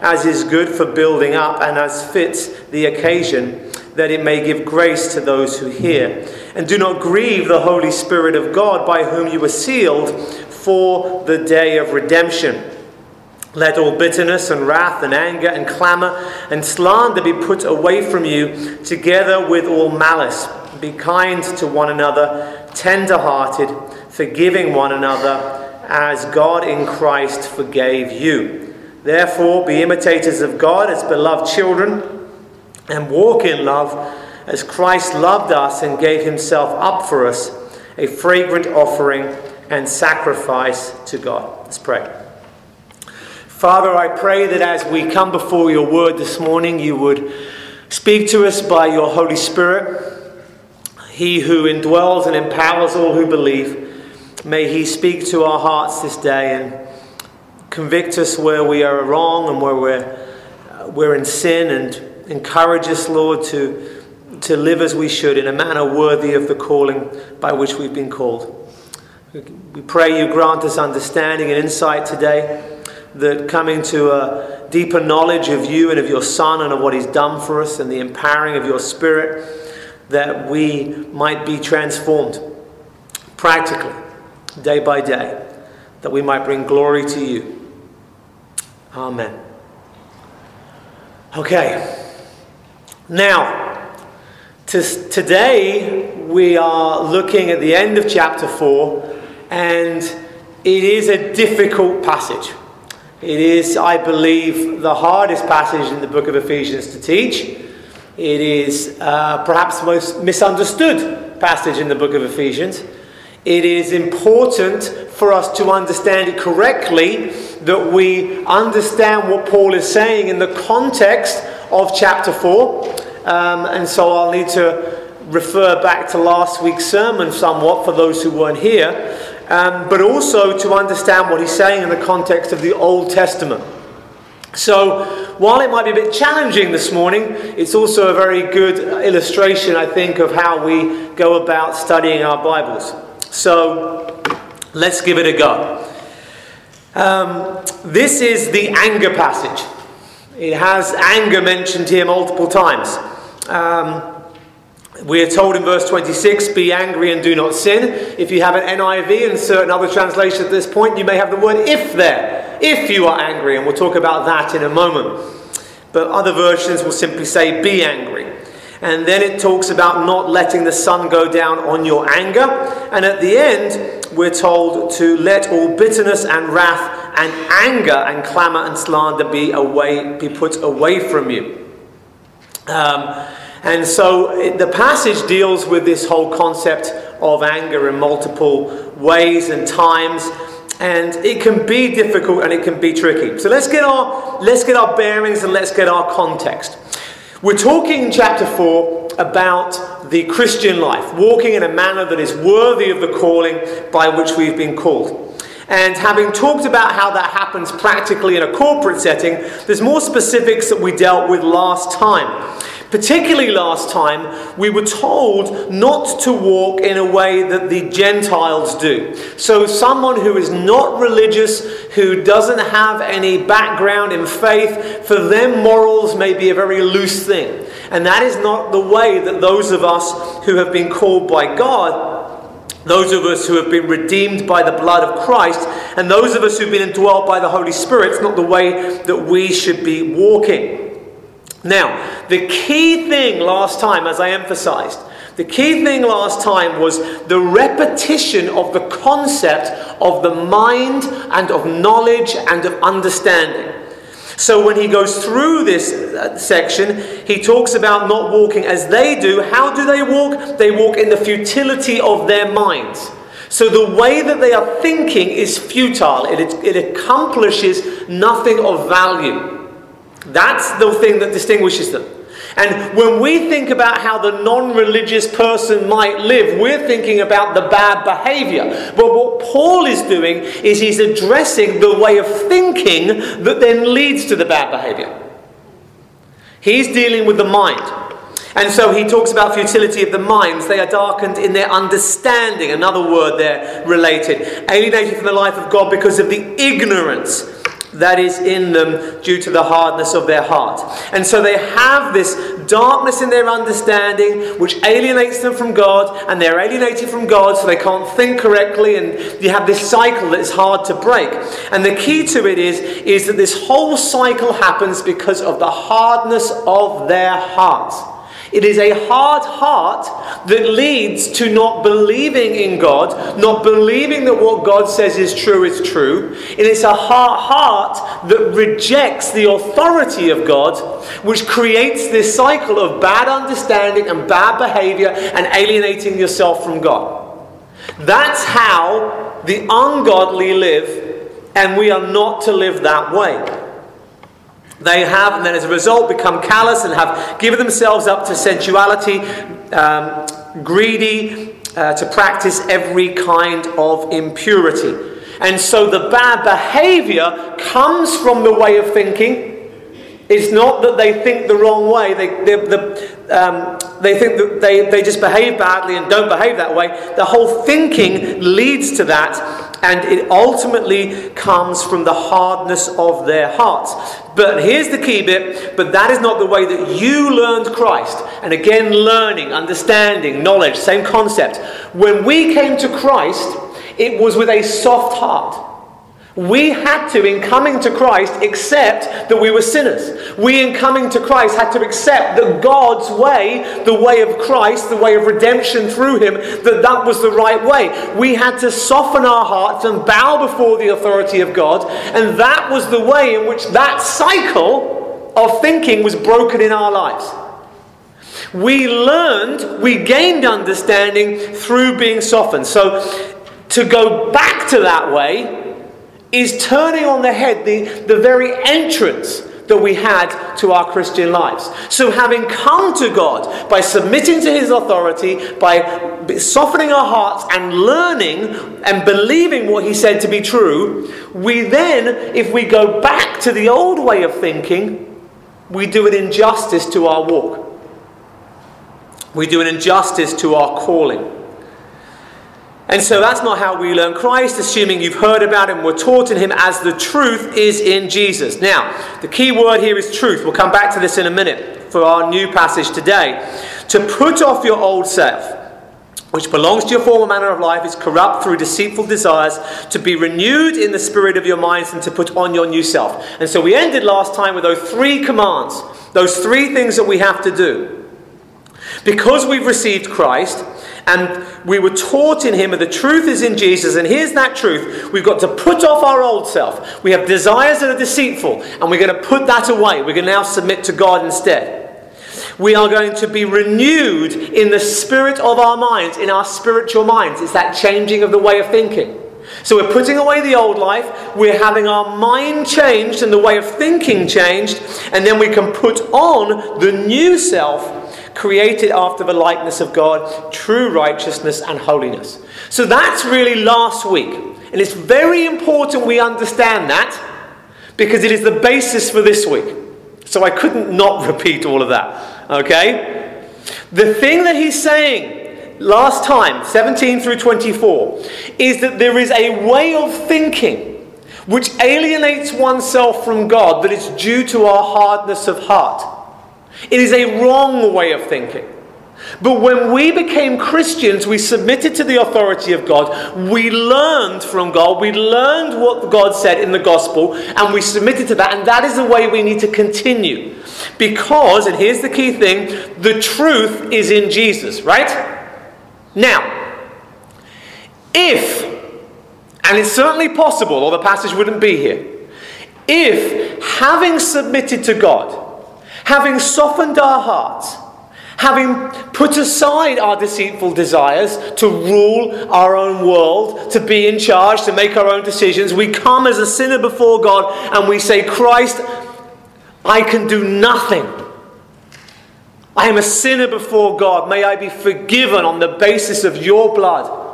as is good for building up and as fits the occasion, that it may give grace to those who hear. And do not grieve the Holy Spirit of God, by whom you were sealed for the day of redemption. Let all bitterness and wrath and anger and clamor and slander be put away from you, together with all malice. Be kind to one another, tender hearted, forgiving one another as God in Christ forgave you. Therefore, be imitators of God as beloved children, and walk in love as Christ loved us and gave himself up for us, a fragrant offering and sacrifice to God. Let's pray. Father, I pray that as we come before your word this morning, you would speak to us by your Holy Spirit, he who indwells and empowers all who believe. May He speak to our hearts this day and convict us where we are wrong and where we're, we're in sin and encourage us, Lord, to, to live as we should in a manner worthy of the calling by which we've been called. We pray you grant us understanding and insight today, that coming to a deeper knowledge of you and of your Son and of what He's done for us and the empowering of your Spirit, that we might be transformed practically day by day, that we might bring glory to you. Amen. Okay. Now, to, today we are looking at the end of chapter 4, and it is a difficult passage. It is, I believe, the hardest passage in the book of Ephesians to teach. It is uh, perhaps the most misunderstood passage in the book of Ephesians it is important for us to understand it correctly, that we understand what Paul is saying in the context of chapter 4. Um, and so I'll need to refer back to last week's sermon somewhat for those who weren't here, um, but also to understand what he's saying in the context of the Old Testament. So, while it might be a bit challenging this morning, it's also a very good illustration, I think, of how we go about studying our Bibles. So let's give it a go. Um, this is the anger passage. It has anger mentioned here multiple times. Um, we are told in verse 26, be angry and do not sin. If you have an NIV and certain other translations at this point, you may have the word if there. If you are angry, and we'll talk about that in a moment. But other versions will simply say, be angry. And then it talks about not letting the sun go down on your anger. And at the end, we're told to let all bitterness and wrath and anger and clamor and slander be away, be put away from you. Um, and so it, the passage deals with this whole concept of anger in multiple ways and times. And it can be difficult and it can be tricky. So let's get our let's get our bearings and let's get our context. We're talking in chapter 4 about the Christian life, walking in a manner that is worthy of the calling by which we've been called. And having talked about how that happens practically in a corporate setting, there's more specifics that we dealt with last time. Particularly last time, we were told not to walk in a way that the Gentiles do. So, someone who is not religious, who doesn't have any background in faith, for them, morals may be a very loose thing. And that is not the way that those of us who have been called by God those of us who have been redeemed by the blood of Christ, and those of us who've been indwelt by the Holy Spirit, it's not the way that we should be walking. Now, the key thing last time, as I emphasized, the key thing last time was the repetition of the concept of the mind and of knowledge and of understanding. So when he goes through this uh, section, he talks about not walking as they do. How do they walk? They walk in the futility of their minds. So the way that they are thinking is futile, it, it accomplishes nothing of value. That's the thing that distinguishes them. And when we think about how the non religious person might live, we're thinking about the bad behavior. But what Paul is doing is he's addressing the way of thinking that then leads to the bad behavior. He's dealing with the mind. And so he talks about futility of the minds. They are darkened in their understanding. Another word there related. Alienated from the life of God because of the ignorance that is in them due to the hardness of their heart. And so they have this darkness in their understanding which alienates them from God, and they're alienated from God so they can't think correctly, and you have this cycle that is hard to break. And the key to it is, is that this whole cycle happens because of the hardness of their hearts. It is a hard heart that leads to not believing in God, not believing that what God says is true is true. And it's a hard heart that rejects the authority of God, which creates this cycle of bad understanding and bad behavior and alienating yourself from God. That's how the ungodly live, and we are not to live that way. They have, and then as a result, become callous and have given themselves up to sensuality, um, greedy, uh, to practice every kind of impurity. And so the bad behavior comes from the way of thinking. It's not that they think the wrong way, they, they, the, um, they think that they, they just behave badly and don't behave that way. The whole thinking leads to that and it ultimately comes from the hardness of their hearts. But here's the key bit but that is not the way that you learned Christ. And again, learning, understanding, knowledge, same concept. When we came to Christ, it was with a soft heart. We had to, in coming to Christ, accept that we were sinners. We, in coming to Christ, had to accept that God's way, the way of Christ, the way of redemption through Him, that that was the right way. We had to soften our hearts and bow before the authority of God, and that was the way in which that cycle of thinking was broken in our lives. We learned, we gained understanding through being softened. So, to go back to that way, is turning on the head the, the very entrance that we had to our Christian lives. So, having come to God by submitting to His authority, by softening our hearts and learning and believing what He said to be true, we then, if we go back to the old way of thinking, we do an injustice to our walk. We do an injustice to our calling. And so that's not how we learn Christ, assuming you've heard about him, we're taught in him as the truth is in Jesus. Now, the key word here is truth. We'll come back to this in a minute for our new passage today. To put off your old self, which belongs to your former manner of life, is corrupt through deceitful desires, to be renewed in the spirit of your minds, and to put on your new self. And so we ended last time with those three commands, those three things that we have to do. Because we've received Christ, and we were taught in him, and the truth is in Jesus. And here's that truth we've got to put off our old self. We have desires that are deceitful, and we're going to put that away. We're going to now submit to God instead. We are going to be renewed in the spirit of our minds, in our spiritual minds. It's that changing of the way of thinking. So we're putting away the old life, we're having our mind changed and the way of thinking changed, and then we can put on the new self created after the likeness of God, true righteousness and holiness. So that's really last week. And it's very important we understand that because it is the basis for this week. So I couldn't not repeat all of that. Okay? The thing that he's saying last time, 17 through 24, is that there is a way of thinking which alienates oneself from God that is due to our hardness of heart. It is a wrong way of thinking. But when we became Christians, we submitted to the authority of God. We learned from God. We learned what God said in the gospel, and we submitted to that. And that is the way we need to continue. Because, and here's the key thing the truth is in Jesus, right? Now, if, and it's certainly possible, or the passage wouldn't be here, if having submitted to God, having softened our hearts, having put aside our deceitful desires to rule our own world, to be in charge, to make our own decisions, we come as a sinner before God and we say, Christ, I can do nothing. I am a sinner before God. May I be forgiven on the basis of your blood.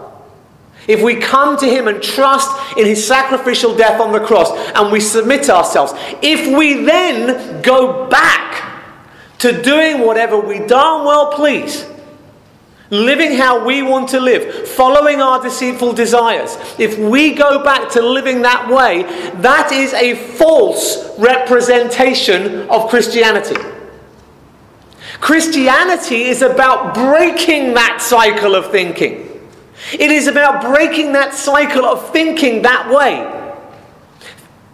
If we come to Him and trust in His sacrificial death on the cross and we submit ourselves, if we then go back to doing whatever we darn well please, living how we want to live, following our deceitful desires, if we go back to living that way, that is a false representation of Christianity. Christianity is about breaking that cycle of thinking. It is about breaking that cycle of thinking that way.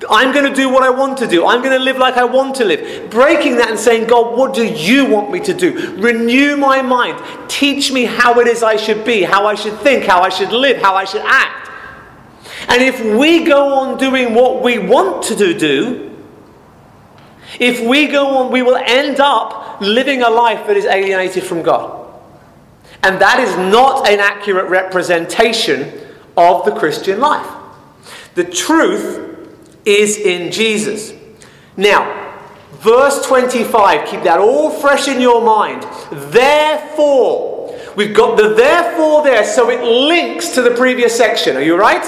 I'm going to do what I want to do. I'm going to live like I want to live. Breaking that and saying, God, what do you want me to do? Renew my mind. Teach me how it is I should be, how I should think, how I should live, how I should act. And if we go on doing what we want to do, if we go on, we will end up living a life that is alienated from God. And that is not an accurate representation of the Christian life. The truth is in Jesus. Now, verse 25, keep that all fresh in your mind. Therefore, we've got the therefore there, so it links to the previous section. Are you right?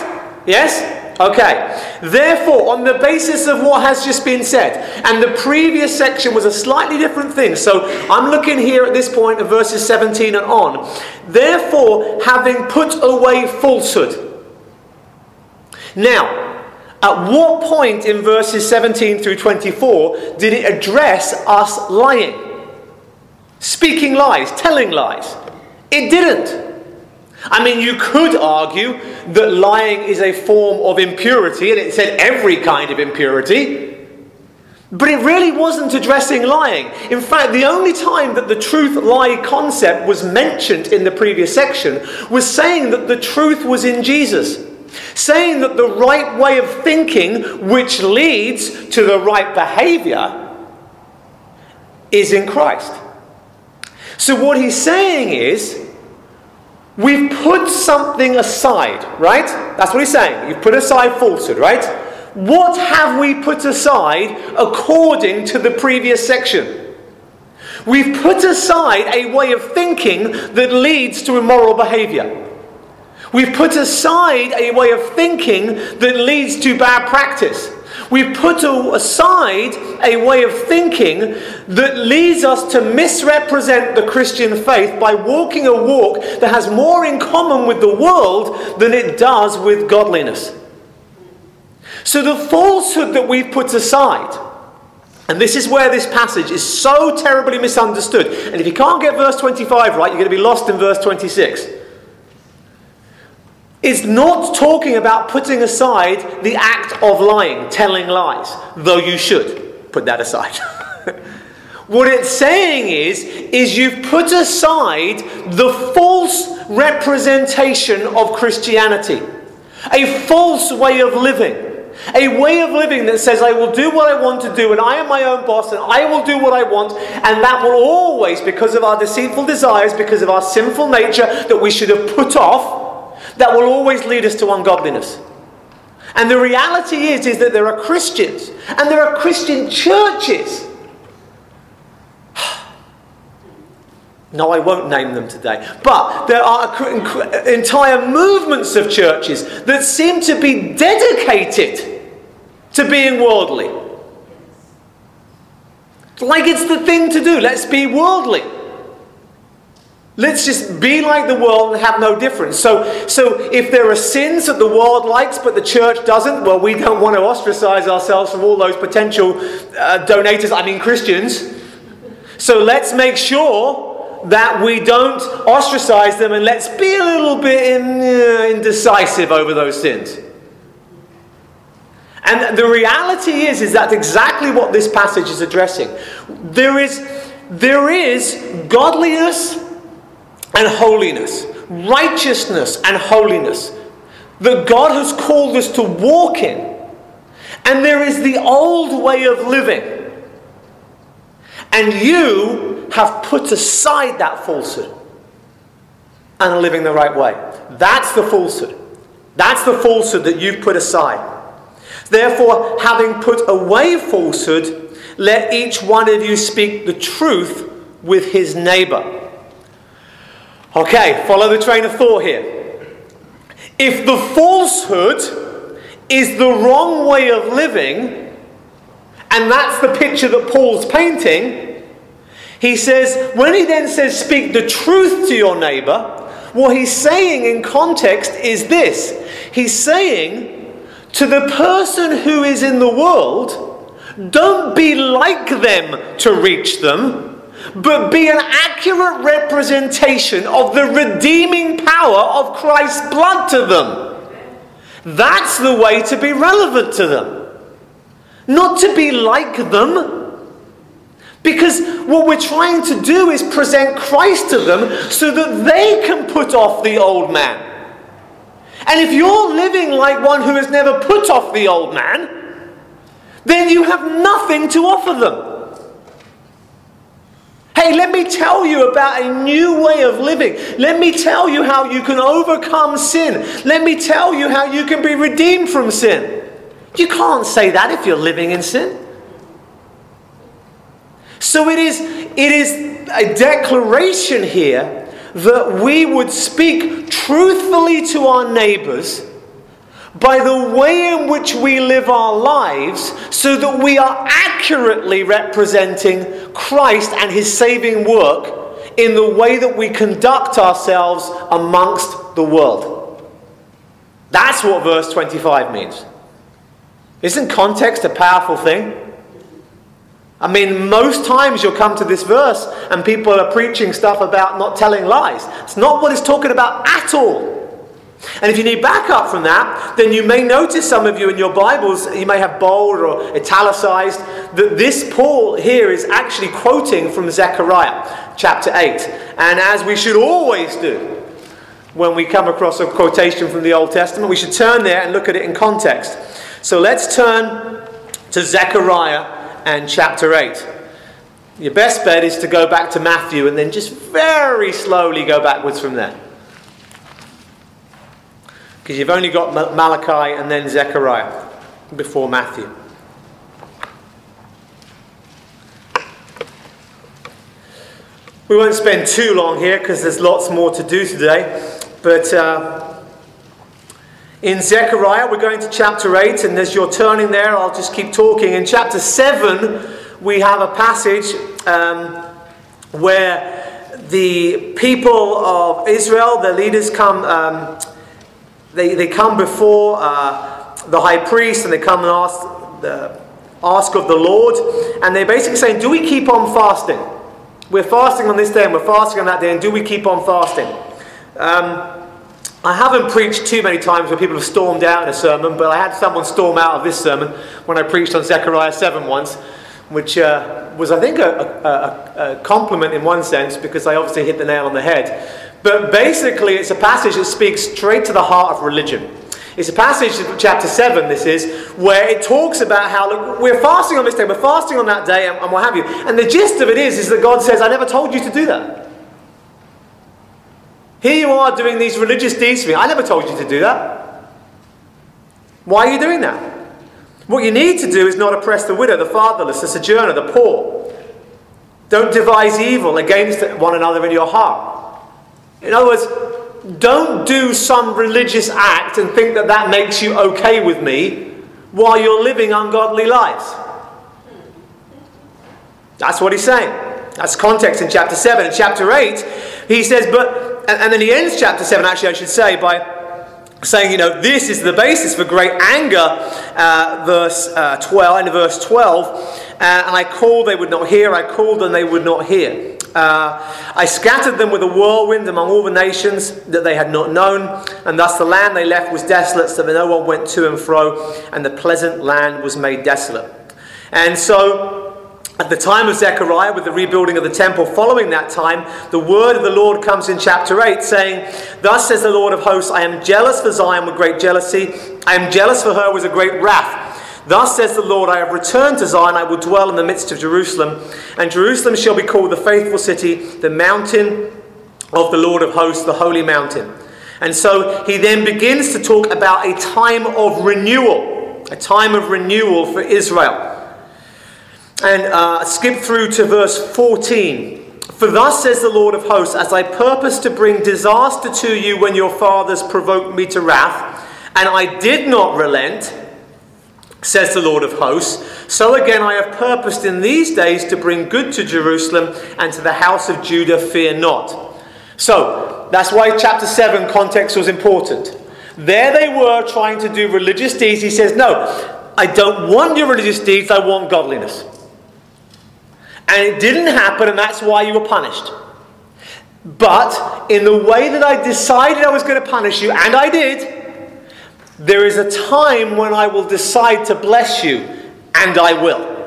Yes? Okay, therefore, on the basis of what has just been said, and the previous section was a slightly different thing, so I'm looking here at this point of verses 17 and on. Therefore, having put away falsehood. Now, at what point in verses 17 through 24 did it address us lying? Speaking lies, telling lies. It didn't. I mean, you could argue that lying is a form of impurity, and it said every kind of impurity. But it really wasn't addressing lying. In fact, the only time that the truth lie concept was mentioned in the previous section was saying that the truth was in Jesus. Saying that the right way of thinking, which leads to the right behavior, is in Christ. So, what he's saying is We've put something aside, right? That's what he's saying. You've put aside falsehood, right? What have we put aside according to the previous section? We've put aside a way of thinking that leads to immoral behavior. We've put aside a way of thinking that leads to bad practice. We've put aside a way of thinking that leads us to misrepresent the Christian faith by walking a walk that has more in common with the world than it does with godliness. So, the falsehood that we've put aside, and this is where this passage is so terribly misunderstood. And if you can't get verse 25 right, you're going to be lost in verse 26 is not talking about putting aside the act of lying, telling lies, though you should put that aside. what it's saying is is you've put aside the false representation of Christianity, a false way of living. A way of living that says, I will do what I want to do, and I am my own boss, and I will do what I want, and that will always, because of our deceitful desires, because of our sinful nature that we should have put off, that will always lead us to ungodliness. And the reality is, is that there are Christians and there are Christian churches. No, I won't name them today. But there are entire movements of churches that seem to be dedicated to being worldly. Like it's the thing to do. Let's be worldly. Let's just be like the world and have no difference. So, so if there are sins that the world likes but the church doesn't, well, we don't want to ostracize ourselves from all those potential uh, donators, I mean Christians. So let's make sure that we don't ostracize them and let's be a little bit in, uh, indecisive over those sins. And the reality is, is that exactly what this passage is addressing. There is, there is godliness and holiness, righteousness and holiness that God has called us to walk in. And there is the old way of living. And you have put aside that falsehood and are living the right way. That's the falsehood. That's the falsehood that you've put aside. Therefore, having put away falsehood, let each one of you speak the truth with his neighbor. Okay, follow the train of thought here. If the falsehood is the wrong way of living, and that's the picture that Paul's painting, he says, when he then says, speak the truth to your neighbor, what he's saying in context is this He's saying to the person who is in the world, don't be like them to reach them but be an accurate representation of the redeeming power of Christ's blood to them. That's the way to be relevant to them. Not to be like them. Because what we're trying to do is present Christ to them so that they can put off the old man. And if you're living like one who has never put off the old man, then you have nothing to offer them. Hey, let me tell you about a new way of living. Let me tell you how you can overcome sin. Let me tell you how you can be redeemed from sin. You can't say that if you're living in sin. So it is, it is a declaration here that we would speak truthfully to our neighbors by the way in which we live our lives so that we are accurately representing Christ and his saving work in the way that we conduct ourselves amongst the world. That's what verse 25 means. Isn't context a powerful thing? I mean, most times you'll come to this verse and people are preaching stuff about not telling lies. It's not what it's talking about at all. And if you need backup from that, then you may notice some of you in your Bibles, you may have bold or italicized, that this Paul here is actually quoting from Zechariah chapter 8. And as we should always do when we come across a quotation from the Old Testament, we should turn there and look at it in context. So let's turn to Zechariah and chapter 8. Your best bet is to go back to Matthew and then just very slowly go backwards from there because you've only got Malachi and then Zechariah before Matthew. We won't spend too long here because there's lots more to do today. But uh, in Zechariah, we're going to chapter 8, and as you're turning there, I'll just keep talking. In chapter 7, we have a passage um, where the people of Israel, the leaders, come. Um, they, they come before uh, the high priest and they come and ask, the, ask of the Lord. And they're basically saying, Do we keep on fasting? We're fasting on this day and we're fasting on that day, and do we keep on fasting? Um, I haven't preached too many times where people have stormed out in a sermon, but I had someone storm out of this sermon when I preached on Zechariah 7 once, which uh, was, I think, a, a, a compliment in one sense because I obviously hit the nail on the head. But basically, it's a passage that speaks straight to the heart of religion. It's a passage, chapter 7, this is, where it talks about how look, we're fasting on this day, we're fasting on that day, and, and what have you. And the gist of it is, is that God says, I never told you to do that. Here you are doing these religious deeds for me. I never told you to do that. Why are you doing that? What you need to do is not oppress the widow, the fatherless, the sojourner, the poor. Don't devise evil against one another in your heart. In other words, don't do some religious act and think that that makes you okay with me while you're living ungodly lives. That's what he's saying. That's context in chapter 7. In chapter 8, he says, but, and, and then he ends chapter 7, actually, I should say, by saying, you know, this is the basis for great anger, uh, verse uh, 12, in verse 12. Uh, and I called, they would not hear. I called, and they would not hear. Uh, I scattered them with a whirlwind among all the nations that they had not known, and thus the land they left was desolate, so that no one went to and fro, and the pleasant land was made desolate. And so, at the time of Zechariah, with the rebuilding of the temple following that time, the word of the Lord comes in chapter 8, saying, Thus says the Lord of hosts, I am jealous for Zion with great jealousy, I am jealous for her with a great wrath. Thus says the Lord, I have returned to Zion, I will dwell in the midst of Jerusalem, and Jerusalem shall be called the faithful city, the mountain of the Lord of hosts, the holy mountain. And so he then begins to talk about a time of renewal, a time of renewal for Israel. and uh, skip through to verse 14. For thus says the Lord of hosts, as I purpose to bring disaster to you when your fathers provoked me to wrath, and I did not relent, says the Lord of hosts, so again I have purposed in these days to bring good to Jerusalem and to the house of Judah, fear not. So, that's why chapter 7 context was important. There they were trying to do religious deeds. He says, No, I don't want your religious deeds, I want godliness. And it didn't happen, and that's why you were punished. But in the way that I decided I was going to punish you, and I did, there is a time when I will decide to bless you, and I will.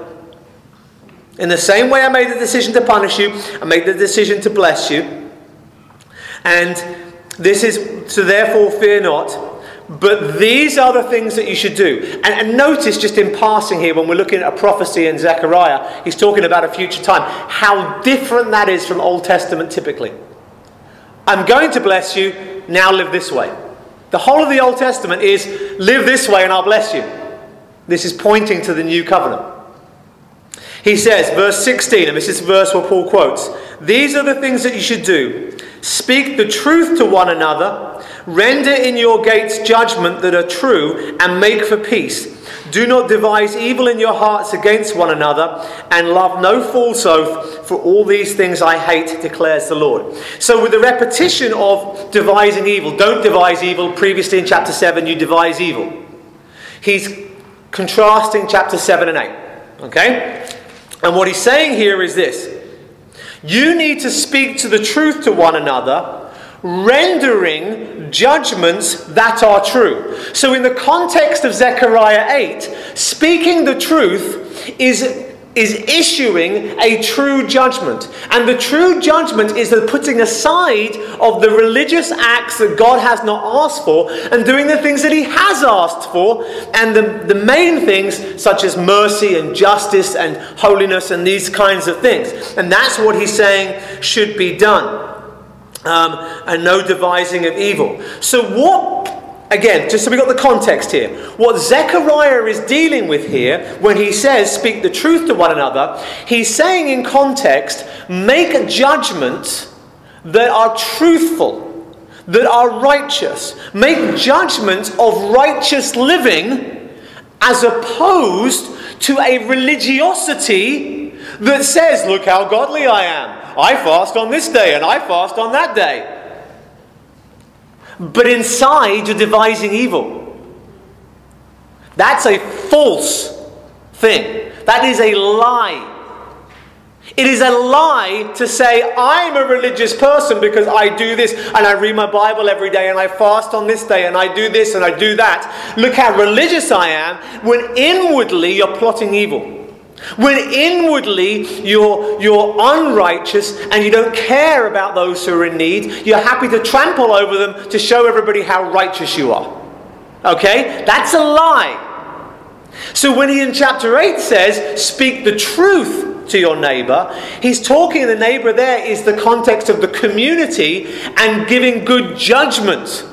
In the same way I made the decision to punish you, I made the decision to bless you. And this is, so therefore fear not. But these are the things that you should do. And, and, notice just in passing here, when we're looking at a prophecy in Zechariah, he's talking about a future time, how different that is from Old Testament typically. I'm going to bless you, now live this way. The whole of the Old Testament is live this way and I'll bless you. This is pointing to the new covenant. He says, verse 16, and this is the verse where Paul quotes These are the things that you should do. Speak the truth to one another, render in your gates judgment that are true, and make for peace. Do not devise evil in your hearts against one another, and love no false oath, for all these things I hate, declares the Lord. So, with the repetition of devising evil, don't devise evil, previously in chapter 7, you devise evil. He's contrasting chapter 7 and 8. Okay? And what he's saying here is this you need to speak to the truth to one another rendering judgments that are true. So, in the context of Zechariah 8, speaking the truth is is issuing a true judgment. And the true judgment is the putting aside of the religious acts that God has not asked for and doing the things that He has asked for, and the, the main things such as mercy and justice and holiness and these kinds of things. And that's what He's saying should be done um, and no devising of evil. So, what, again, just so we got the context here, what Zechariah is dealing with here when he says, speak the truth to one another, he's saying in context, make judgments that are truthful. That are righteous. Make judgments of righteous living as opposed to a religiosity that says, Look how godly I am. I fast on this day and I fast on that day. But inside, you're devising evil. That's a false thing. That is a lie. It is a lie to say, I'm a religious person because I do this and I read my Bible every day and I fast on this day and I do this and I do that. Look how religious I am when inwardly you're plotting evil. When inwardly you're, you're unrighteous and you don't care about those who are in need, you're happy to trample over them to show everybody how righteous you are. Okay? That's a lie. So when he in chapter 8 says, speak the truth to your neighbor, he's talking, the neighbor there is the context of the community and giving good judgment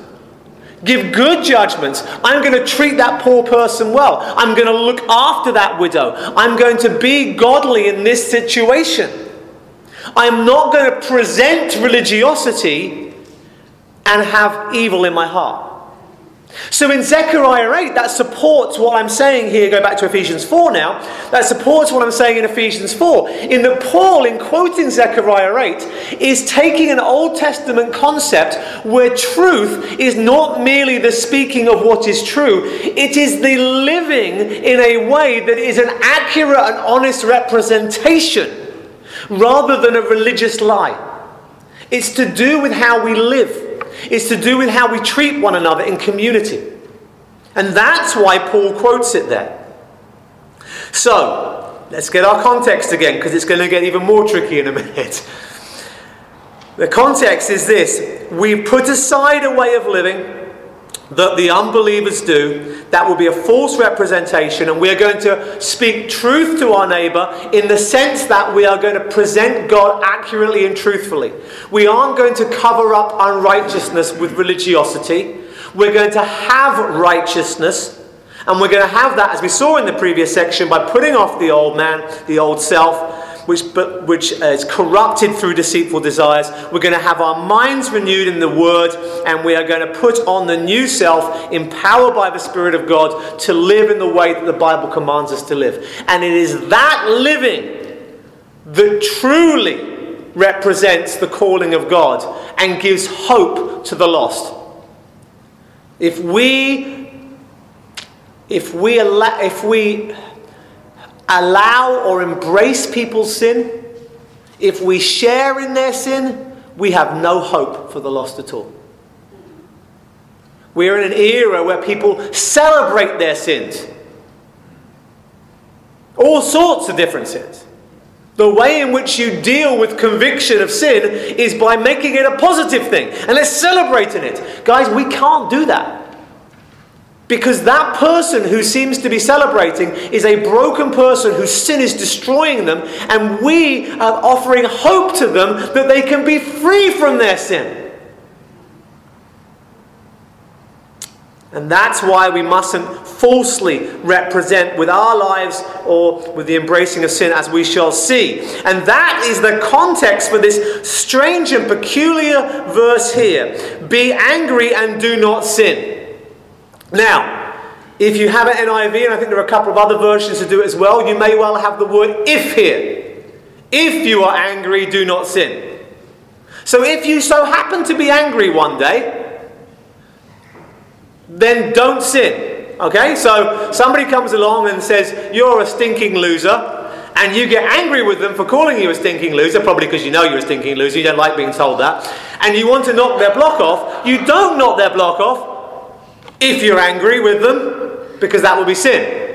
Give good judgments. I'm going to treat that poor person well. I'm going to look after that widow. I'm going to be godly in this situation. I'm not going to present religiosity and have evil in my heart. So in Zechariah 8, that supports what I'm saying here. Go back to Ephesians 4 now. That supports what I'm saying in Ephesians 4. In that Paul, in quoting Zechariah 8, is taking an Old Testament concept where truth is not merely the speaking of what is true, it is the living in a way that is an accurate and honest representation rather than a religious lie. It's to do with how we live. It's to do with how we treat one another in community. And that's why Paul quotes it there. So, let's get our context again because it's going to get even more tricky in a minute. The context is this we put aside a way of living that the unbelievers do, that will be a false representation, and we are going to speak truth to our neighbor in the sense that we are going to present God accurately and truthfully. We aren't going to cover up unrighteousness with religiosity. We're going to have righteousness, And we're going to have that, as we saw in the previous section, by putting off the old man, the old self, which, which uh, is corrupted through deceitful desires. We're going to have our minds renewed in the Word, and we are going to put on the new self, empowered by the Spirit of God, to live in the way that the Bible commands us to live. And it is that living that truly represents the calling of God and gives hope to the lost. If we if we allow, if we allow or embrace people's sin, if we share in their sin, we have no hope for the lost at all. We're in an era where people celebrate their sins. All sorts of different sins. The way in which you deal with conviction of sin is by making it a positive thing and let's celebrate in it. Guys, we can't do that. Because that person who seems to be celebrating is a broken person whose sin is destroying them, and we are offering hope to them that they can be free from their sin. And that's why we mustn't falsely represent with our lives or with the embracing of sin, as we shall see. And that is the context for this strange and peculiar verse here Be angry and do not sin. Now, if you have an NIV, and I think there are a couple of other versions to do it as well, you may well have the word if here. If you are angry, do not sin. So if you so happen to be angry one day, then don't sin. Okay? So somebody comes along and says, You're a stinking loser. And you get angry with them for calling you a stinking loser, probably because you know you're a stinking loser, you don't like being told that. And you want to knock their block off. You don't knock their block off if you're angry with them, because that will be sin.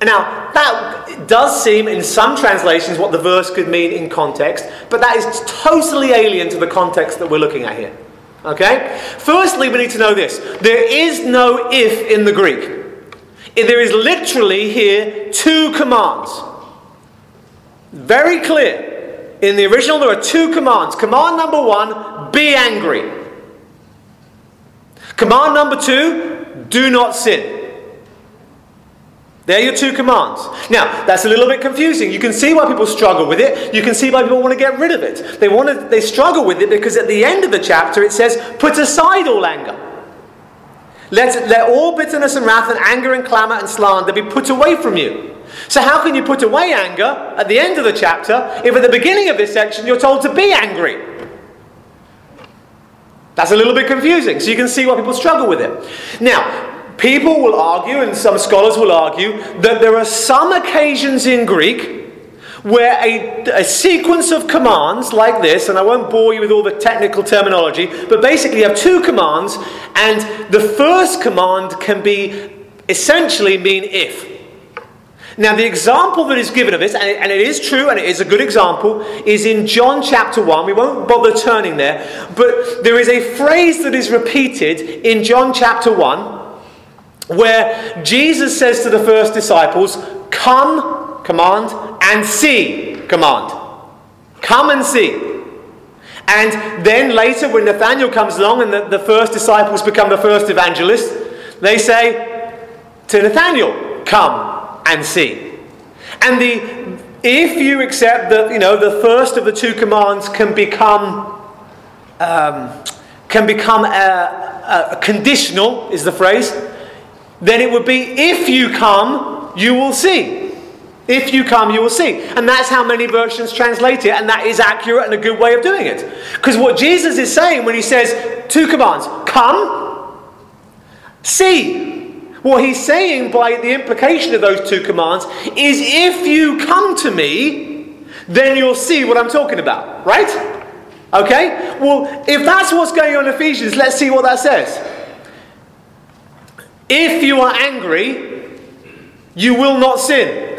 And now, that does seem in some translations what the verse could mean in context, but that is totally alien to the context that we're looking at here. Okay? Firstly, we need to know this there is no if in the Greek. There is literally here two commands. Very clear. In the original, there are two commands. Command number one be angry. Command number two do not sin. There are your two commands. Now, that's a little bit confusing. You can see why people struggle with it. You can see why people want to get rid of it. They, want to, they struggle with it because at the end of the chapter it says, Put aside all anger. Let, let all bitterness and wrath and anger and clamour and slander be put away from you. So, how can you put away anger at the end of the chapter if at the beginning of this section you're told to be angry? That's a little bit confusing, so you can see why people struggle with it. Now, people will argue, and some scholars will argue, that there are some occasions in Greek where a, a, sequence of commands like this, and I won't bore you with all the technical terminology, but basically you have two commands, and the first command can be essentially mean if. Now, the example that is given of this, and it, is true and it is a good example, is in John chapter 1. We won't bother turning there, but there is a phrase that is repeated in John chapter 1 where Jesus says to the first disciples, Come, command, and see, command. Come and see. And then later, when Nathaniel comes along and the, the first disciples become the first evangelists, they say to Nathaniel, Come and see. And the if you accept that you know the first of the two commands can become um, can become a, a, a conditional is the phrase, then it would be if you come, you will see. If you come, you will see. And that's how many versions translate it, and that is accurate and a good way of doing it. Because what Jesus is saying when he says two commands come, see, what he's saying by the implication of those two commands is if you come to me, then you'll see what I'm talking about, right? Okay? Well, if that's what's going on in Ephesians, let's see what that says. If you are angry, you will not sin.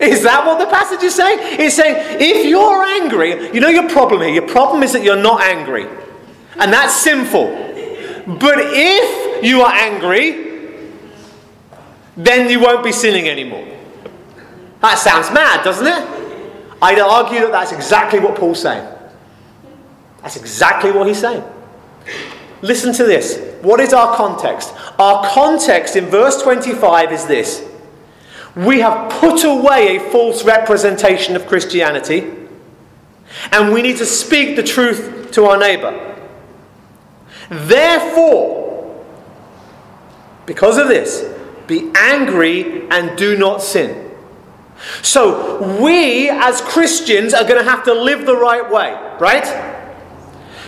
is that what the passage is saying? It's saying if you're angry, you know your problem here. Your problem is that you're not angry. And that's sinful. But if you are angry, then you won't be sinning anymore. That sounds mad, doesn't it? I'd argue that that's exactly what Paul's saying. That's exactly what he's saying. listen to this. What is our context? Our context in verse 25 is this We have put away a false representation of Christianity, and we need to speak the truth to our neighbor. Therefore, because of this, be angry and do not sin. So, we as Christians are going to have to live the right way, right?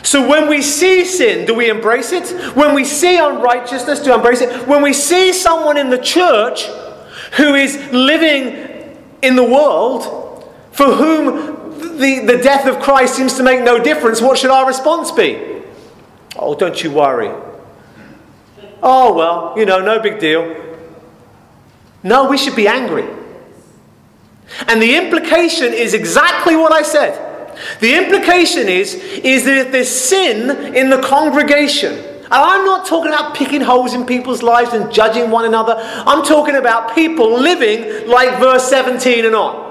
So, when we see sin, do we embrace it? When we see unrighteousness, do we embrace it? When we see someone in the church who is living in the world for whom the, the death of Christ seems to make no difference, what should our response be? Oh, don't you worry. Oh, well, you know, no big deal. No, we should be angry. And the implication is exactly what I said. The implication is, is that if there's sin in the congregation, and I'm not talking about picking holes in people's lives and judging one another. I'm talking about people living like verse 17 and on.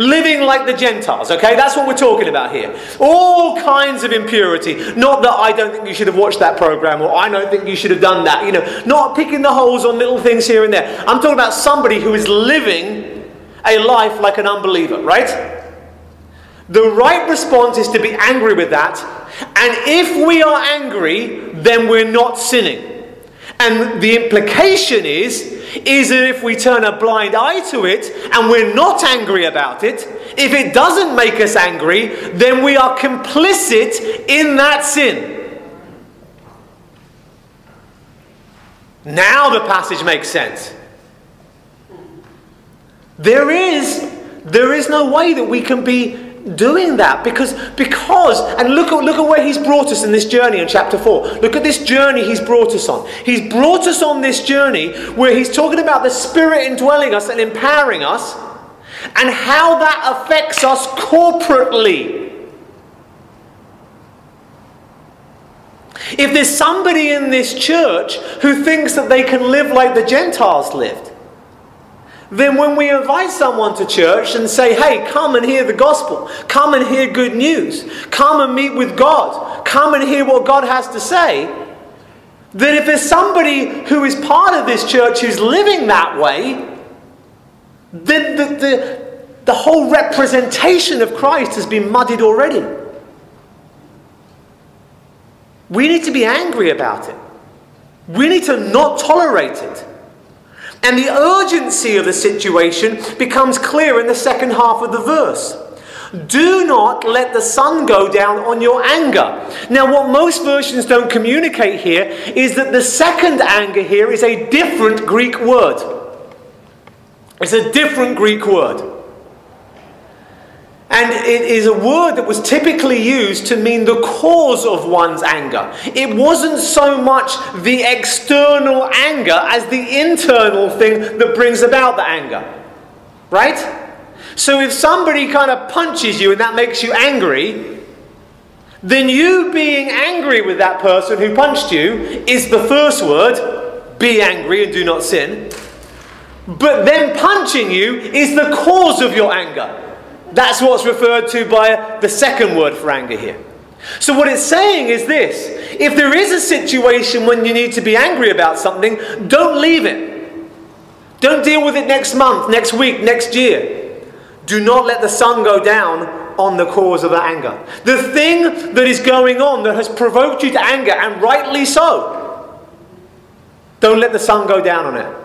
Living like the Gentiles, okay? That's what we're talking about here. All kinds of impurity. Not that I don't think you should have watched that program or I don't think you should have done that. You know, not picking the holes on little things here and there. I'm talking about somebody who is living a life like an unbeliever, right? The right response is to be angry with that. And if we are angry, then we're not sinning. And the implication is is that if we turn a blind eye to it and we're not angry about it, if it doesn't make us angry, then we are complicit in that sin. Now the passage makes sense. There is, there is no way that we can be doing that because because and look at look at where he's brought us in this journey in chapter 4 look at this journey he's brought us on. He's brought us on this journey where he's talking about the spirit indwelling us and empowering us and how that affects us corporately. If there's somebody in this church who thinks that they can live like the gentiles lived then when we invite someone to church and say, hey, come and hear the gospel, come and hear good news, come and meet with God, come and hear what God has to say, then if there's somebody who is part of this church who's living that way, then the, the, the whole representation of Christ has been muddied already. We need to be angry about it. We need to not tolerate it. And the urgency of the situation becomes clear in the second half of the verse. Do not let the sun go down on your anger. Now, what most versions don't communicate here is that the second anger here is a different Greek word. It's a different Greek word. And it is a word that was typically used to mean the cause of one's anger. It wasn't so much the external anger as the internal thing that brings about the anger. Right? So if somebody kind of punches you and that makes you angry, then you being angry with that person who punched you is the first word be angry and do not sin. But them punching you is the cause of your anger. That's what's referred to by the second word for anger here. So, what it's saying is this if there is a situation when you need to be angry about something, don't leave it. Don't deal with it next month, next week, next year. Do not let the sun go down on the cause of that anger. The thing that is going on that has provoked you to anger, and rightly so, don't let the sun go down on it.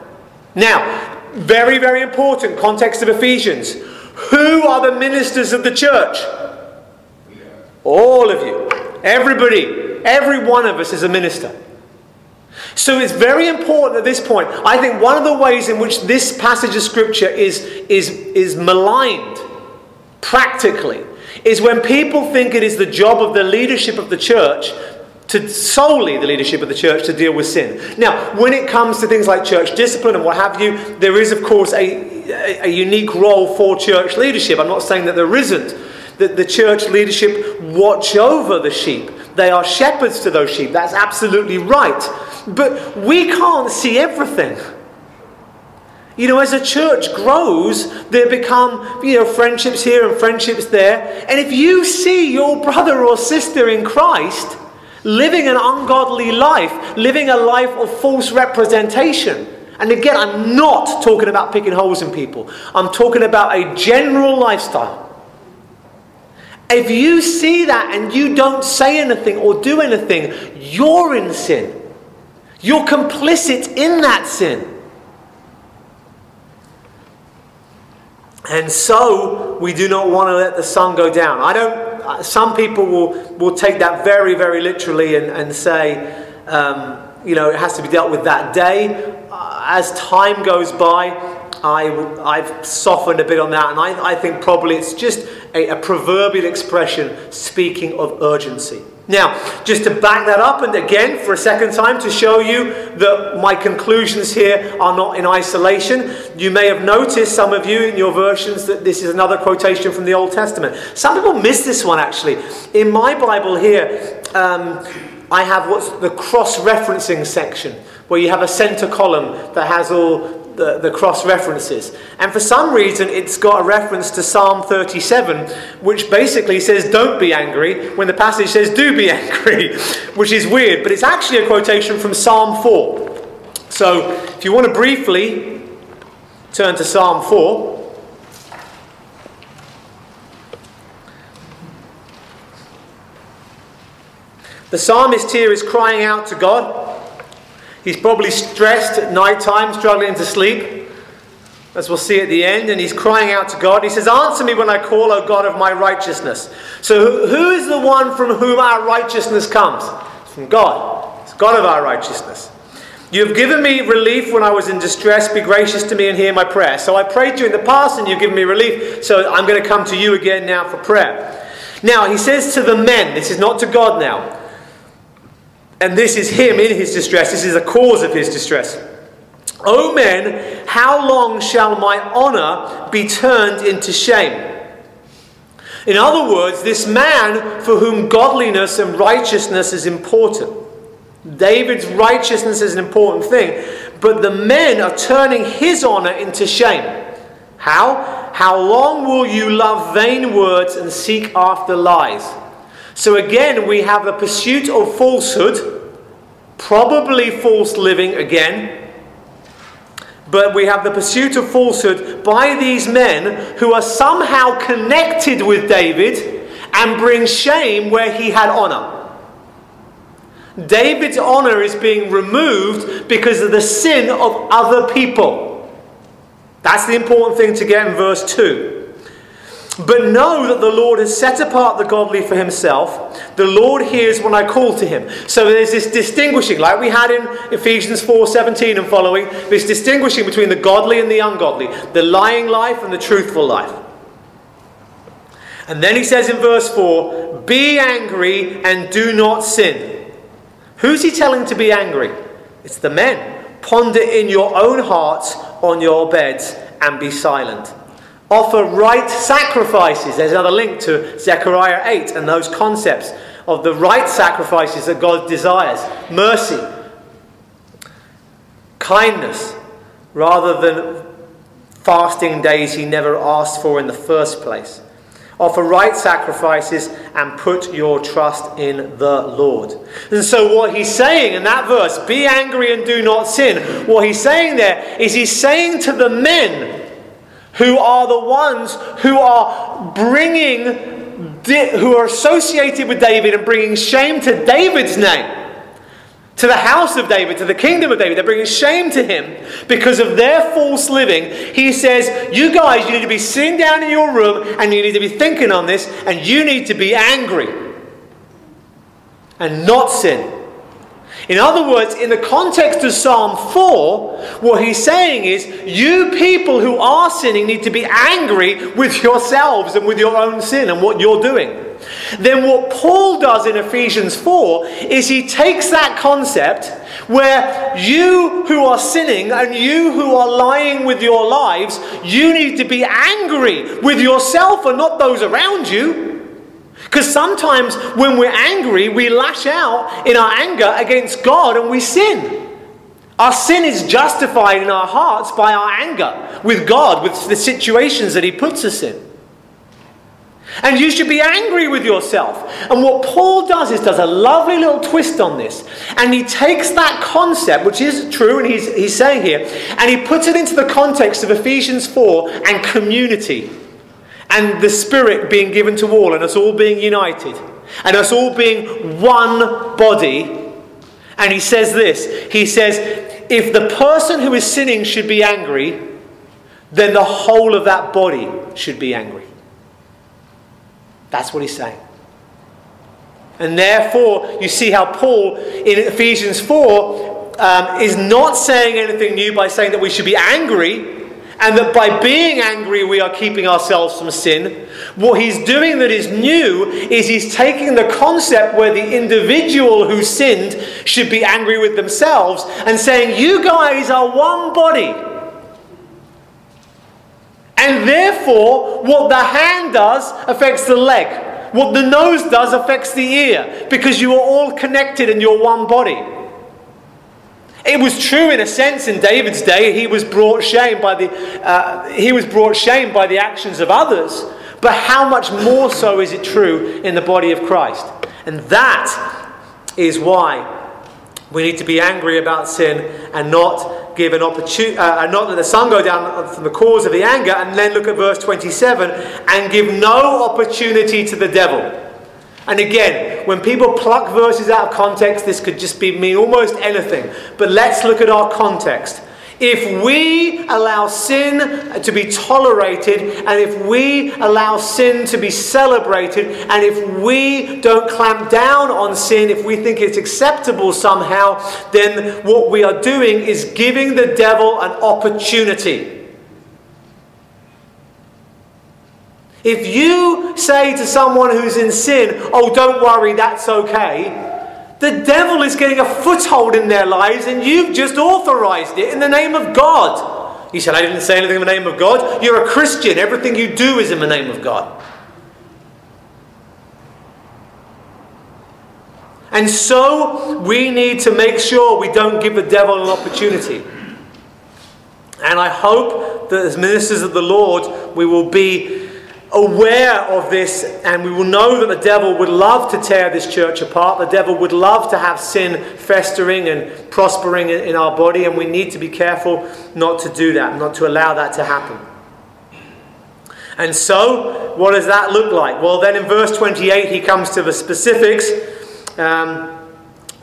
Now, very, very important context of Ephesians. Who are the ministers of the church? All of you. Everybody. Every one of us is a minister. So it's very important at this point. I think one of the ways in which this passage of scripture is, is, is maligned practically is when people think it is the job of the leadership of the church to solely the leadership of the church to deal with sin. Now, when it comes to things like church discipline and what have you, there is, of course, a, a, unique role for church leadership. I'm not saying that there isn't. That the church leadership watch over the sheep. They are shepherds to those sheep. That's absolutely right. But we can't see everything. You know, as a church grows, there become, you know, friendships here and friendships there. And if you see your brother or sister in Christ, living an ungodly life, living a life of false representation. And again, I'm not talking about picking holes in people, I'm talking about a general lifestyle. If you see that and you don't say anything or do anything, you're in sin. You're complicit in that sin. And so we do not want to let the sun go down. I don't. Some people will will take that very very literally and, and say, um, you know, it has to be dealt with that day. Uh, as time goes by, I, I've softened a bit on that, and I, I think probably it's just a, a proverbial expression speaking of urgency. Now, just to back that up, and again for a second time to show you that my conclusions here are not in isolation, you may have noticed, some of you in your versions, that this is another quotation from the Old Testament. Some people miss this one actually. In my Bible here, um, I have what's the cross referencing section, where you have a center column that has all the, the cross references. And for some reason, it's got a reference to Psalm 37, which basically says, Don't be angry, when the passage says, Do be angry, which is weird, but it's actually a quotation from Psalm 4. So if you want to briefly turn to Psalm 4. The psalmist here is crying out to God. He's probably stressed at night time, struggling to sleep, as we'll see at the end, and he's crying out to God. He says, Answer me when I call, O God of my righteousness. So, who is the one from whom our righteousness comes? It's from God. It's God of our righteousness. You have given me relief when I was in distress. Be gracious to me and hear my prayer. So I prayed to you in the past and you've given me relief. So I'm going to come to you again now for prayer. Now, he says to the men, this is not to God now. And this is him in his distress. This is a cause of his distress. O men, how long shall my honor be turned into shame? In other words, this man for whom godliness and righteousness is important. David's righteousness is an important thing, but the men are turning his honor into shame. How? How long will you love vain words and seek after lies? So again, we have the pursuit of falsehood, probably false living again. But we have the pursuit of falsehood by these men who are somehow connected with David and bring shame where he had honor. David's honor is being removed because of the sin of other people. That's the important thing to get in verse 2. But know that the Lord has set apart the godly for himself. The Lord hears when I call to him. So there's this distinguishing, like we had in Ephesians 4:17 and following, this distinguishing between the godly and the ungodly, the lying life and the truthful life. And then he says in verse 4, Be angry and do not sin. Who's he telling to be angry? It's the men. Ponder in your own hearts on your beds and be silent. Offer right sacrifices. There's another link to Zechariah 8 and those concepts of the right sacrifices that God desires mercy, kindness, rather than fasting days he never asked for in the first place. Offer right sacrifices and put your trust in the Lord. And so, what he's saying in that verse, be angry and do not sin, what he's saying there is he's saying to the men who are the ones who are bringing, who are associated with David and bringing shame to David's name, to the house of David, to the kingdom of David. They're bringing shame to him because of their false living. He says, You guys, you need to be sitting down in your room and you need to be thinking on this and you need to be angry and not sin. In other words, in the context of Psalm 4, what he's saying is, you people who are sinning need to be angry with yourselves and with your own sin and what you're doing. Then, what Paul does in Ephesians 4 is he takes that concept where you who are sinning and you who are lying with your lives, you need to be angry with yourself and not those around you. Because sometimes when we're angry, we lash out in our anger against God and we sin. Our sin is justified in our hearts by our anger with God, with the situations that He puts us in. And you should be angry with yourself. And what Paul does is does a lovely little twist on this. And he takes that concept, which is true, and he's, he's saying here, and he puts it into the context of Ephesians 4 and community. And the Spirit being given to all, and us all being united, and us all being one body. And he says this He says, if the person who is sinning should be angry, then the whole of that body should be angry. That's what he's saying. And therefore, you see how Paul in Ephesians 4 um, is not saying anything new by saying that we should be angry and that by being angry we are keeping ourselves from sin. What he's doing that is new is he's taking the concept where the individual who sinned should be angry with themselves and saying, You guys are one body. And therefore, what the hand does affects the leg. What the nose does affects the ear. Because you are all connected and you're one body. It was true in a sense in David's day. He was brought shame by the, uh, he was brought shame by the actions of others. But how much more so is it true in the body of Christ? And that is why we need to be angry about sin and not give an opportunity, uh, not let the sun go down from the cause of the anger, and then look at verse 27 and give no opportunity to the devil. And again, when people pluck verses out of context, this could just be mean almost anything. But let's look at our context. If we allow sin to be tolerated, and if we allow sin to be celebrated, and if we don't clamp down on sin, if we think it's acceptable somehow, then what we are doing is giving the devil an opportunity. If you say to someone who's in sin, oh, don't worry, that's okay, the devil is getting a foothold in their lives, and you've just authorized it in the name of God. He said, I didn't say anything in the name of God. You're a Christian. Everything you do is in the name of God. And so we need to make sure we don't give the devil an opportunity. And I hope that as ministers of the Lord, we will be aware of this, and we will know that the devil would love to tear this church apart. The devil would love to have sin festering and prospering in our body, and we need to be careful not to do that, not to allow that to happen. And so, what does that look like? Well, then in verse 28, he comes to the specifics. Um,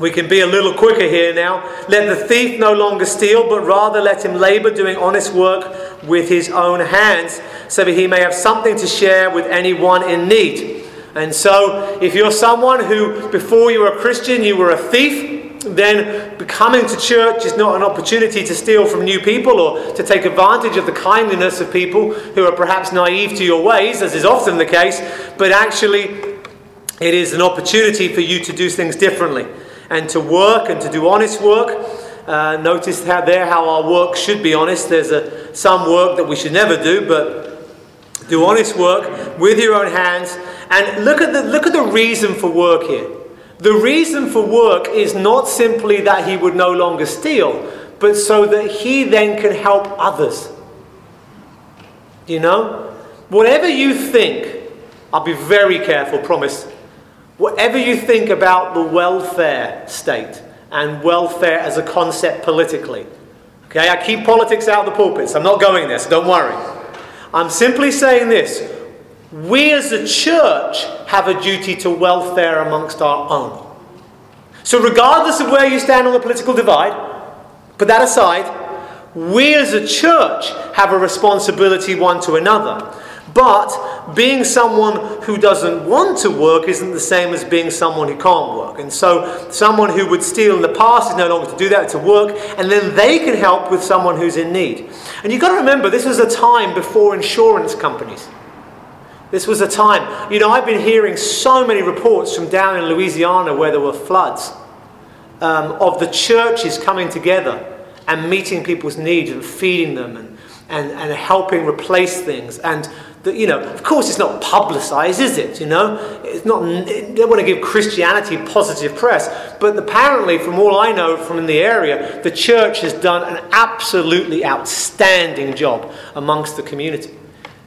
we can be a little quicker here now. Let the thief no longer steal, but rather let him labor doing honest work with his own hands, so that he may have something to share with anyone in need. And so, if you're someone who, before you were a Christian, you were a thief, then coming to church is not an opportunity to steal from new people or to take advantage of the kindness of people who are perhaps naive to your ways, as is often the case, but actually, it is an opportunity for you to do things differently and to work and to do honest work. Uh, notice how there how our work should be honest. There's a, some work that we should never do, but do honest work with your own hands. And look at the look at the reason for work here. The reason for work is not simply that he would no longer steal, but so that he then can help others. You know? Whatever you think, I'll be very careful, promise. Whatever you think about the welfare state and welfare as a concept politically, okay, I keep politics out of the pulpits. I'm not going there, so don't worry. I'm simply saying this we as a church have a duty to welfare amongst our own. So, regardless of where you stand on the political divide, put that aside, we as a church have a responsibility one to another. But being someone who doesn't want to work isn't the same as being someone who can't work. And so, someone who would steal in the past is no longer to do that, to work, and then they can help with someone who's in need. And you've got to remember, this was a time before insurance companies. This was a time, you know, I've been hearing so many reports from down in Louisiana where there were floods um, of the churches coming together and meeting people's needs and feeding them and, and, and helping replace things. And that, you know, of course it's not publicized, is it? You know, it's not, they want to give Christianity positive press. But apparently, from all I know from in the area, the church has done an absolutely outstanding job amongst the community.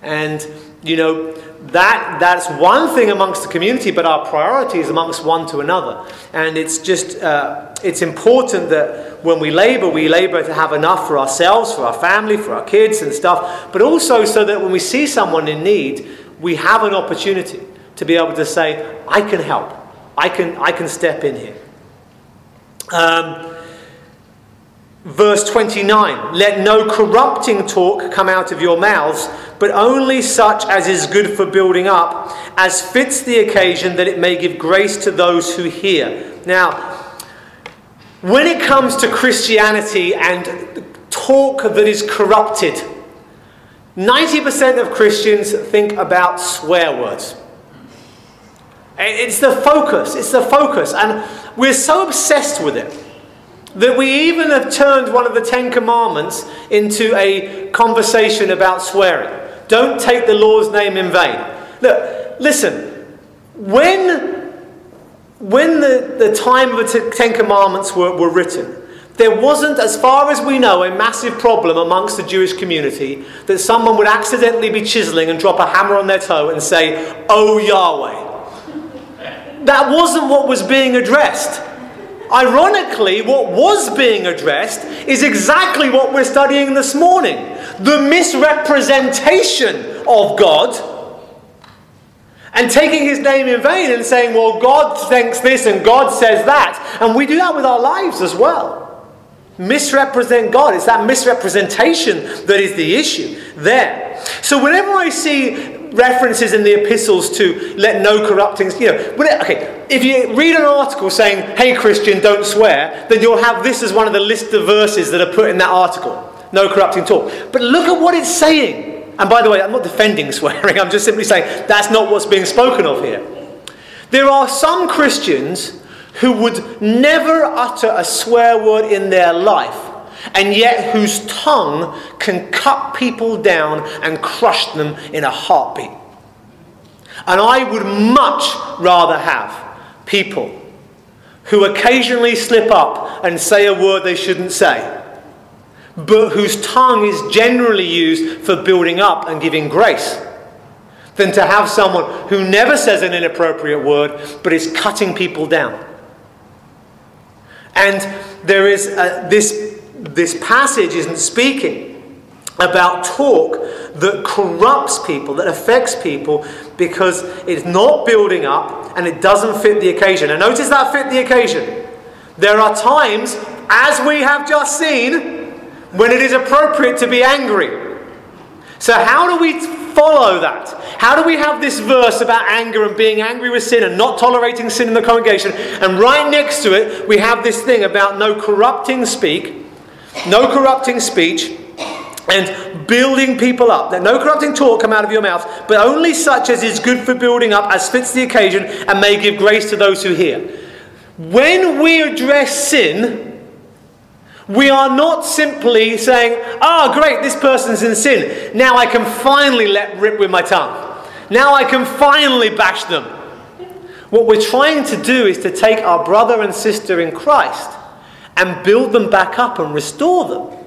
And, you know, that that's one thing amongst the community, but our priority is amongst one to another. And it's just uh, it's important that when we labour, we labour to have enough for ourselves, for our family, for our kids and stuff, but also so that when we see someone in need, we have an opportunity to be able to say, "I can help. I can I can step in here." Um, Verse 29 Let no corrupting talk come out of your mouths, but only such as is good for building up, as fits the occasion, that it may give grace to those who hear. Now, when it comes to Christianity and talk that is corrupted, 90% of Christians think about swear words. It's the focus, it's the focus, and we're so obsessed with it that we even have turned one of the Ten Commandments into a conversation about swearing. Don't take the Lord's name in vain. Look, listen, when, when the, the time of the Ten Commandments were, were written, there wasn't, as far as we know, a massive problem amongst the Jewish community that someone would accidentally be chiseling and drop a hammer on their toe and say, Oh Yahweh. That wasn't what was being addressed. Ironically, what was being addressed is exactly what we're studying this morning the misrepresentation of God and taking his name in vain and saying, well, God thinks this and God says that. And we do that with our lives as well. Misrepresent God. It's that misrepresentation that is the issue there. So whenever I see references in the epistles to let no corrupting, you know, okay, if you read an article saying, hey Christian, don't swear, then you'll have this as one of the list of verses that are put in that article. No corrupting talk. But look at what it's saying. And by the way, I'm not defending swearing, I'm just simply saying that's not what's being spoken of here. There are some Christians who would never utter a swear word in their life and yet whose tongue can cut people down and crush them in a heartbeat. And I would much rather have people who occasionally slip up and say a word they shouldn't say, but whose tongue is generally used for building up and giving grace, than to have someone who never says an inappropriate word but is cutting people down. And there is uh, this this passage isn't speaking about talk that corrupts people, that affects people, because it's not building up and it doesn't fit the occasion. And notice that fit the occasion. There are times, as we have just seen, when it is appropriate to be angry. So, how do we follow that? How do we have this verse about anger and being angry with sin and not tolerating sin in the congregation? And right next to it, we have this thing about no corrupting speak no corrupting speech, and building people up. Let no corrupting talk come out of your mouth, but only such as is good for building up, as fits the occasion, and may give grace to those who hear. When we address sin, we are not simply saying, ah, oh, great, this person's in sin. Now I can finally let rip with my tongue. Now I can finally bash them. What we're trying to do is to take our brother and sister in Christ and build them back up and restore them.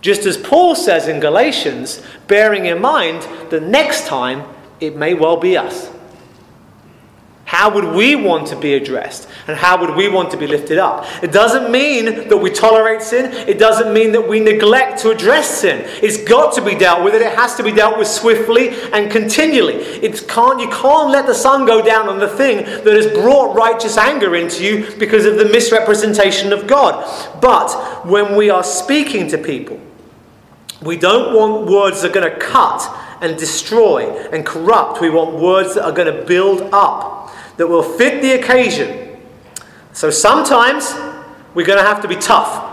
Just as Paul says in Galatians, bearing in mind that next time it may well be us. How would we want to be addressed? And how would we want to be lifted up? It doesn't mean that we tolerate sin. It doesn't mean that we neglect to address sin. It's got to be dealt with. and It has to be dealt with swiftly and continually. It can't, you can't let the sun go down on the thing that has brought righteous anger into you because of the misrepresentation of God. But when we are speaking to people, we don't want words that are going to cut and destroy and corrupt. We want words that are going to build up that will fit the occasion. So sometimes we're going to have to be tough.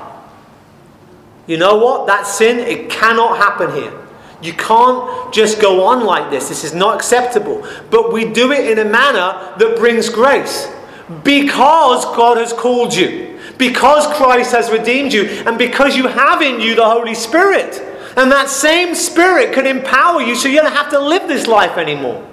You know what? That sin, it cannot happen here. You can't just go on like this. This is not acceptable. But we do it in a manner that brings grace. Because God has called you. Because Christ has redeemed you. And because you have in you the Holy Spirit. And that same Spirit can empower you so you don't have to live this life anymore.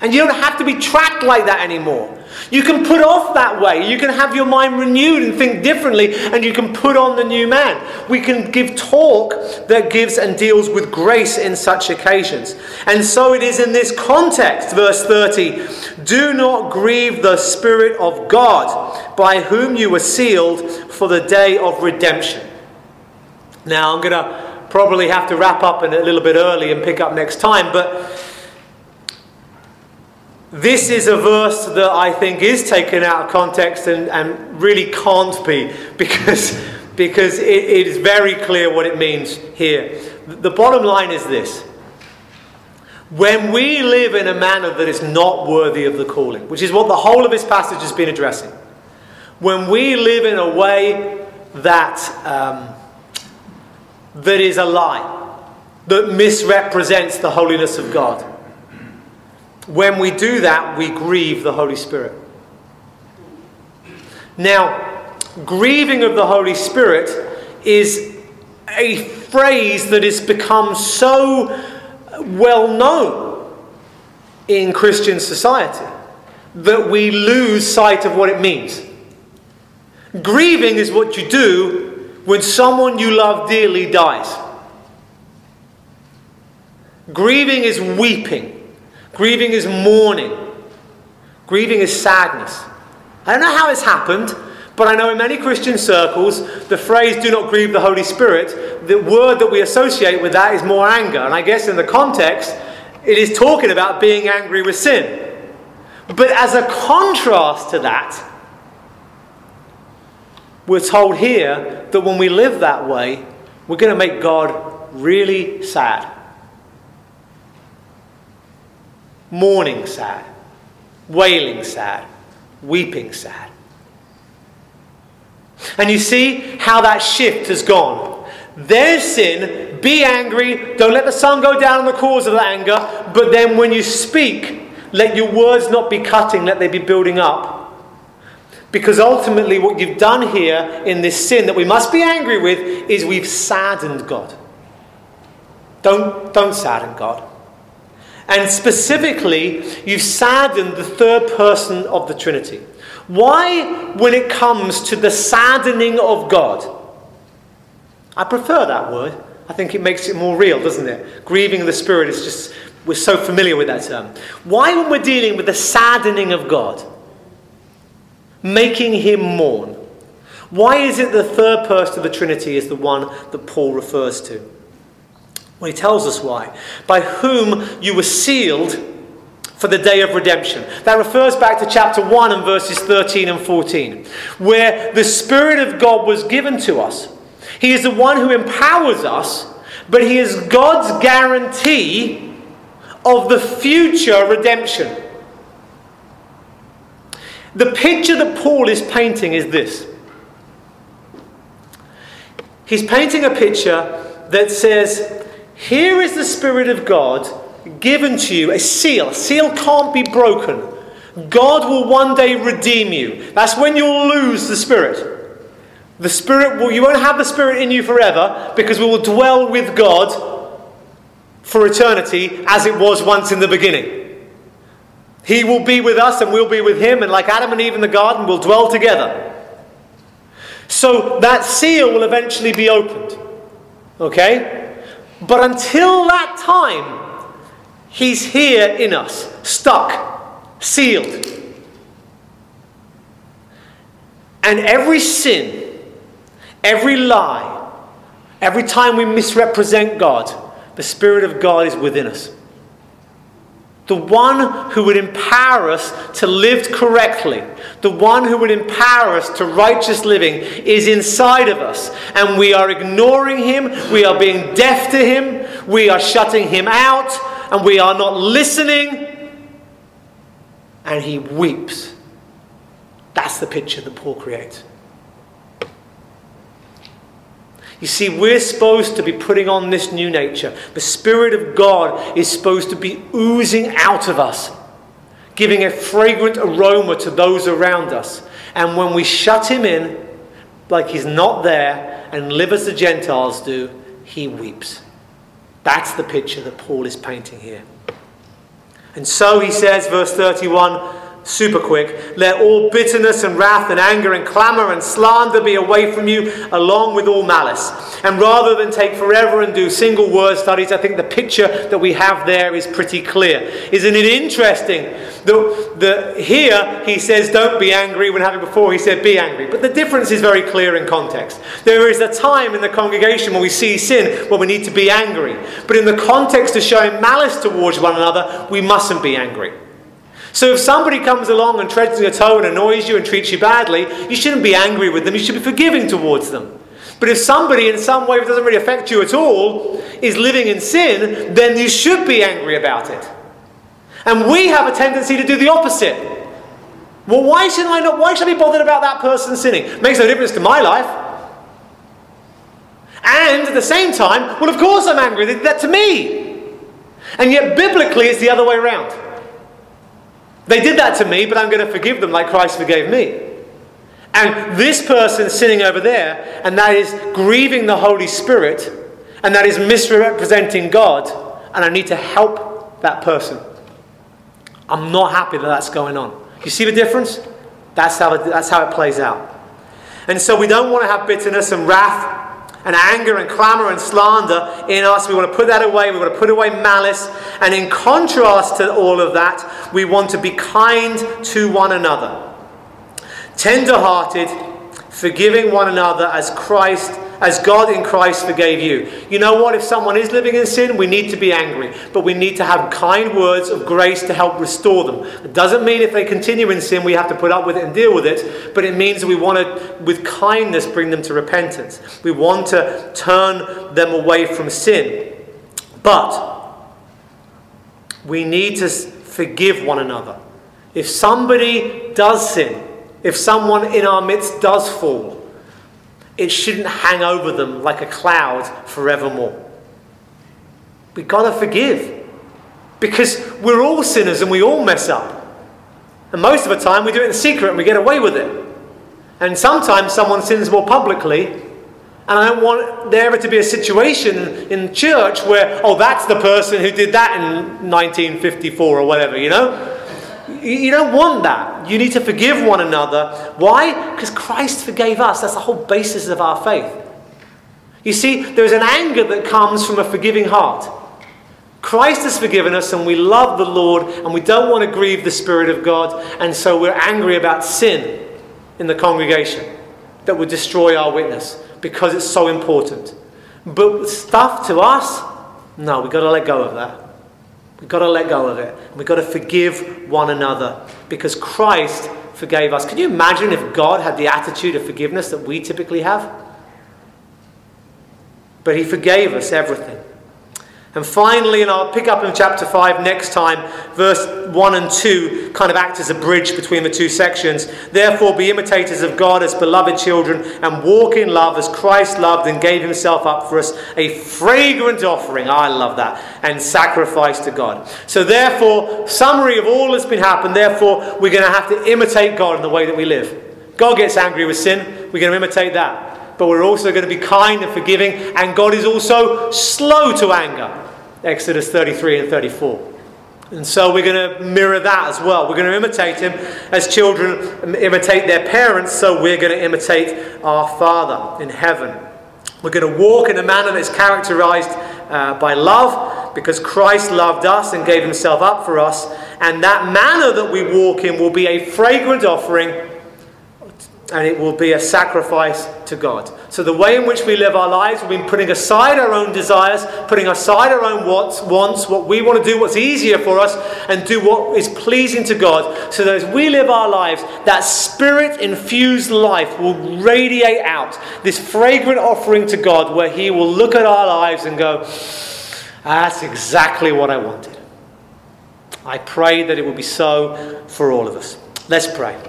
And you don't have to be tracked like that anymore. You can put off that way. You can have your mind renewed and think differently, and you can put on the new man. We can give talk that gives and deals with grace in such occasions. And so it is in this context, verse 30 Do not grieve the Spirit of God, by whom you were sealed for the day of redemption. Now, I'm going to probably have to wrap up a little bit early and pick up next time, but this is a verse that I think is taken out of context and, and really can't be because, because it, it is very clear what it means here. The bottom line is this when we live in a manner that is not worthy of the calling, which is what the whole of this passage has been addressing, when we live in a way that, um, that is a lie, that misrepresents the holiness of God when we do that, we grieve the Holy Spirit. Now, grieving of the Holy Spirit is a phrase that has become so well known in Christian society that we lose sight of what it means. Grieving is what you do when someone you love dearly dies. Grieving is weeping. Grieving is mourning. Grieving is sadness. I don't know how it's happened, but I know in many Christian circles, the phrase do not grieve the Holy Spirit, the word that we associate with that is more anger. And I guess in the context, it is talking about being angry with sin. But as a contrast to that, we're told here that when we live that way, we're going to make God really sad. Mourning sad, wailing sad, weeping sad. And you see how that shift has gone. There's sin, be angry, don't let the sun go down on the cause of that anger, but then when you speak, let your words not be cutting, let they be building up. Because ultimately, what you've done here in this sin that we must be angry with is we've saddened God. Don't, don't sadden God. And specifically, you've saddened the third person of the Trinity. Why, when it comes to the saddening of God? I prefer that word. I think it makes it more real, doesn't it? Grieving the Spirit is just, we're so familiar with that term. Why, when we're dealing with the saddening of God, making him mourn, why is it the third person of the Trinity is the one that Paul refers to? Well, he tells us why. By whom you were sealed for the day of redemption. That refers back to chapter 1 and verses 13 and 14, where the Spirit of God was given to us. He is the one who empowers us, but He is God's guarantee of the future redemption. The picture that Paul is painting is this. He's painting a picture that says here is the Spirit of God given to you, a seal. A seal can't be broken. God will one day redeem you. That's when you'll lose the Spirit. The Spirit will, you won't have the Spirit in you forever because we will dwell with God for eternity as it was once in the beginning. He will be with us and we'll be with him, and like Adam and Eve in the garden, we'll dwell together. So that seal will eventually be opened. Okay? But until that time, He's here in us, stuck, sealed. And every sin, every lie, every time we misrepresent God, the Spirit of God is within us. The one who would empower us to live correctly, the one who would empower us to righteous living, is inside of us. And we are ignoring him, we are being deaf to him, we are shutting him out, and we are not listening. And he weeps. That's the picture that Paul creates. You see, we're supposed to be putting on this new nature. The Spirit of God is supposed to be oozing out of us, giving a fragrant aroma to those around us. And when we shut Him in, like He's not there, and live as the Gentiles do, He weeps. That's the picture that Paul is painting here. And so he says, verse 31, super quick. Let all bitterness and wrath and anger and clamor and slander be away from you, along with all malice. And rather than take forever and do single word studies, I think the picture that we have there is pretty clear. Isn't it interesting? that here he says, Don't be angry. When having before, he said, Be angry. But the difference is very clear in context. There is a time in the congregation when we see sin when we need to be angry. But in the context of showing malice towards one another, we mustn't be angry. So if somebody comes along and treads on your toe and annoys you and treats you badly, you shouldn't be angry with them, you should be forgiving towards them. But if somebody in some way that doesn't really affect you at all is living in sin, then you should be angry about it. And we have a tendency to do the opposite. Well, why should I not? Why should I be bothered about that person sinning? It Makes no difference to my life. And at the same time, well, of course I'm angry. They did that to me. And yet, biblically, it's the other way around. They did that to me, but I'm going to forgive them like Christ forgave me. And this person sitting over there, and that is grieving the Holy Spirit, and that is misrepresenting God, and I need to help that person. I'm not happy that that's going on. You see the difference? That's how it, that's how it plays out. And so we don't want to have bitterness and wrath and anger and clamor and slander in us. We want to put that away. We want to put away malice. And in contrast to all of that, we want to be kind to one another, tender hearted, forgiving one another as Christ as God in Christ forgave you. You know what? If someone is living in sin, we need to be angry, but we need to have kind words of grace to help restore them. It doesn't mean if they continue in sin, we have to put up with it and deal with it, but it means we want to, with kindness, bring them to repentance. We want to turn them away from sin. But we need to forgive one another. If somebody does sin, if someone in our midst does fall, it shouldn't hang over them like a cloud forevermore. We've got to forgive because we're all sinners and we all mess up. And most of the time we do it in secret and we get away with it. And sometimes someone sins more publicly. And I don't want there ever to be a situation in church where, oh, that's the person who did that in 1954 or whatever, you know? You don't want that. You need to forgive one another. Why? Because Christ forgave us. That's the whole basis of our faith. You see, there's an anger that comes from a forgiving heart. Christ has forgiven us, and we love the Lord, and we don't want to grieve the Spirit of God, and so we're angry about sin in the congregation that would destroy our witness because it's so important. But stuff to us, no, we've got to let go of that. We've got to let go of it. We've got to forgive one another because Christ forgave us. Can you imagine if God had the attitude of forgiveness that we typically have? But He forgave us everything. And finally, and I'll pick up in chapter 5 next time, verse 1 and 2 kind of act as a bridge between the two sections. Therefore, be imitators of God as beloved children and walk in love as Christ loved and gave himself up for us, a fragrant offering. I love that. And sacrifice to God. So, therefore, summary of all that's been happened, therefore, we're going to have to imitate God in the way that we live. God gets angry with sin, we're going to imitate that but we're also going to be kind and forgiving, and God is also slow to anger. Exodus 33 and 34. And so we're going to mirror that as well. We're going to imitate him as children imitate their parents, so we're going to imitate our Father in heaven. We're going to walk in a manner that's characterized uh, by love because Christ loved us and gave himself up for us. And that manner that we walk in will be a fragrant offering and it will be a sacrifice to God. So, the way in which we live our lives, we've been putting aside our own desires, putting aside our own wants, wants, what we want to do, what's easier for us, and do what is pleasing to God. So that as we live our lives, that spirit infused life will radiate out this fragrant offering to God, where He will look at our lives and go, That's exactly what I wanted. I pray that it will be so for all of us. Let's pray.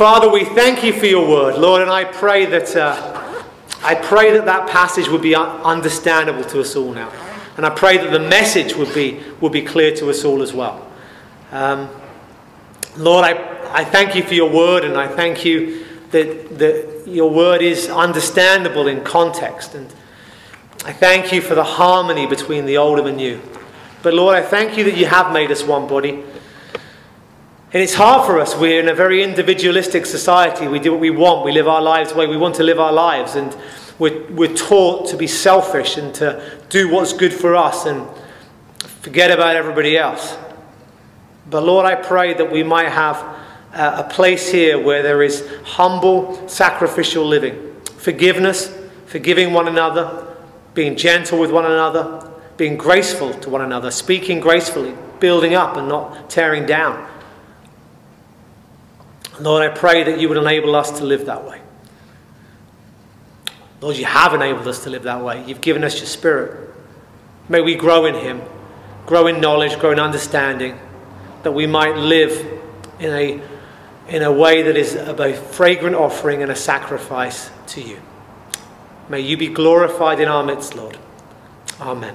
Father, we thank you for your word, Lord, and I pray that uh, I pray that that passage would be understandable to us all now, and I pray that the message would be would be clear to us all as well. Um, Lord, I, I thank you for your word, and I thank you that, that your word is understandable in context, and I thank you for the harmony between the old and the new. But Lord, I thank you that you have made us one body. And it's hard for us. We're in a very individualistic society. We do what we want. We live our lives the way we want to live our lives. And we're, we're taught to be selfish and to do what's good for us and forget about everybody else. But Lord, I pray that we might have a place here where there is humble, sacrificial living, forgiveness, forgiving one another, being gentle with one another, being graceful to one another, speaking gracefully, building up and not tearing down. Lord, I pray that you would enable us to live that way. Lord, you have enabled us to live that way. You've given us your spirit. May we grow in him, grow in knowledge, grow in understanding, that we might live in a, in a way that is a fragrant offering and a sacrifice to you. May you be glorified in our midst, Lord. Amen.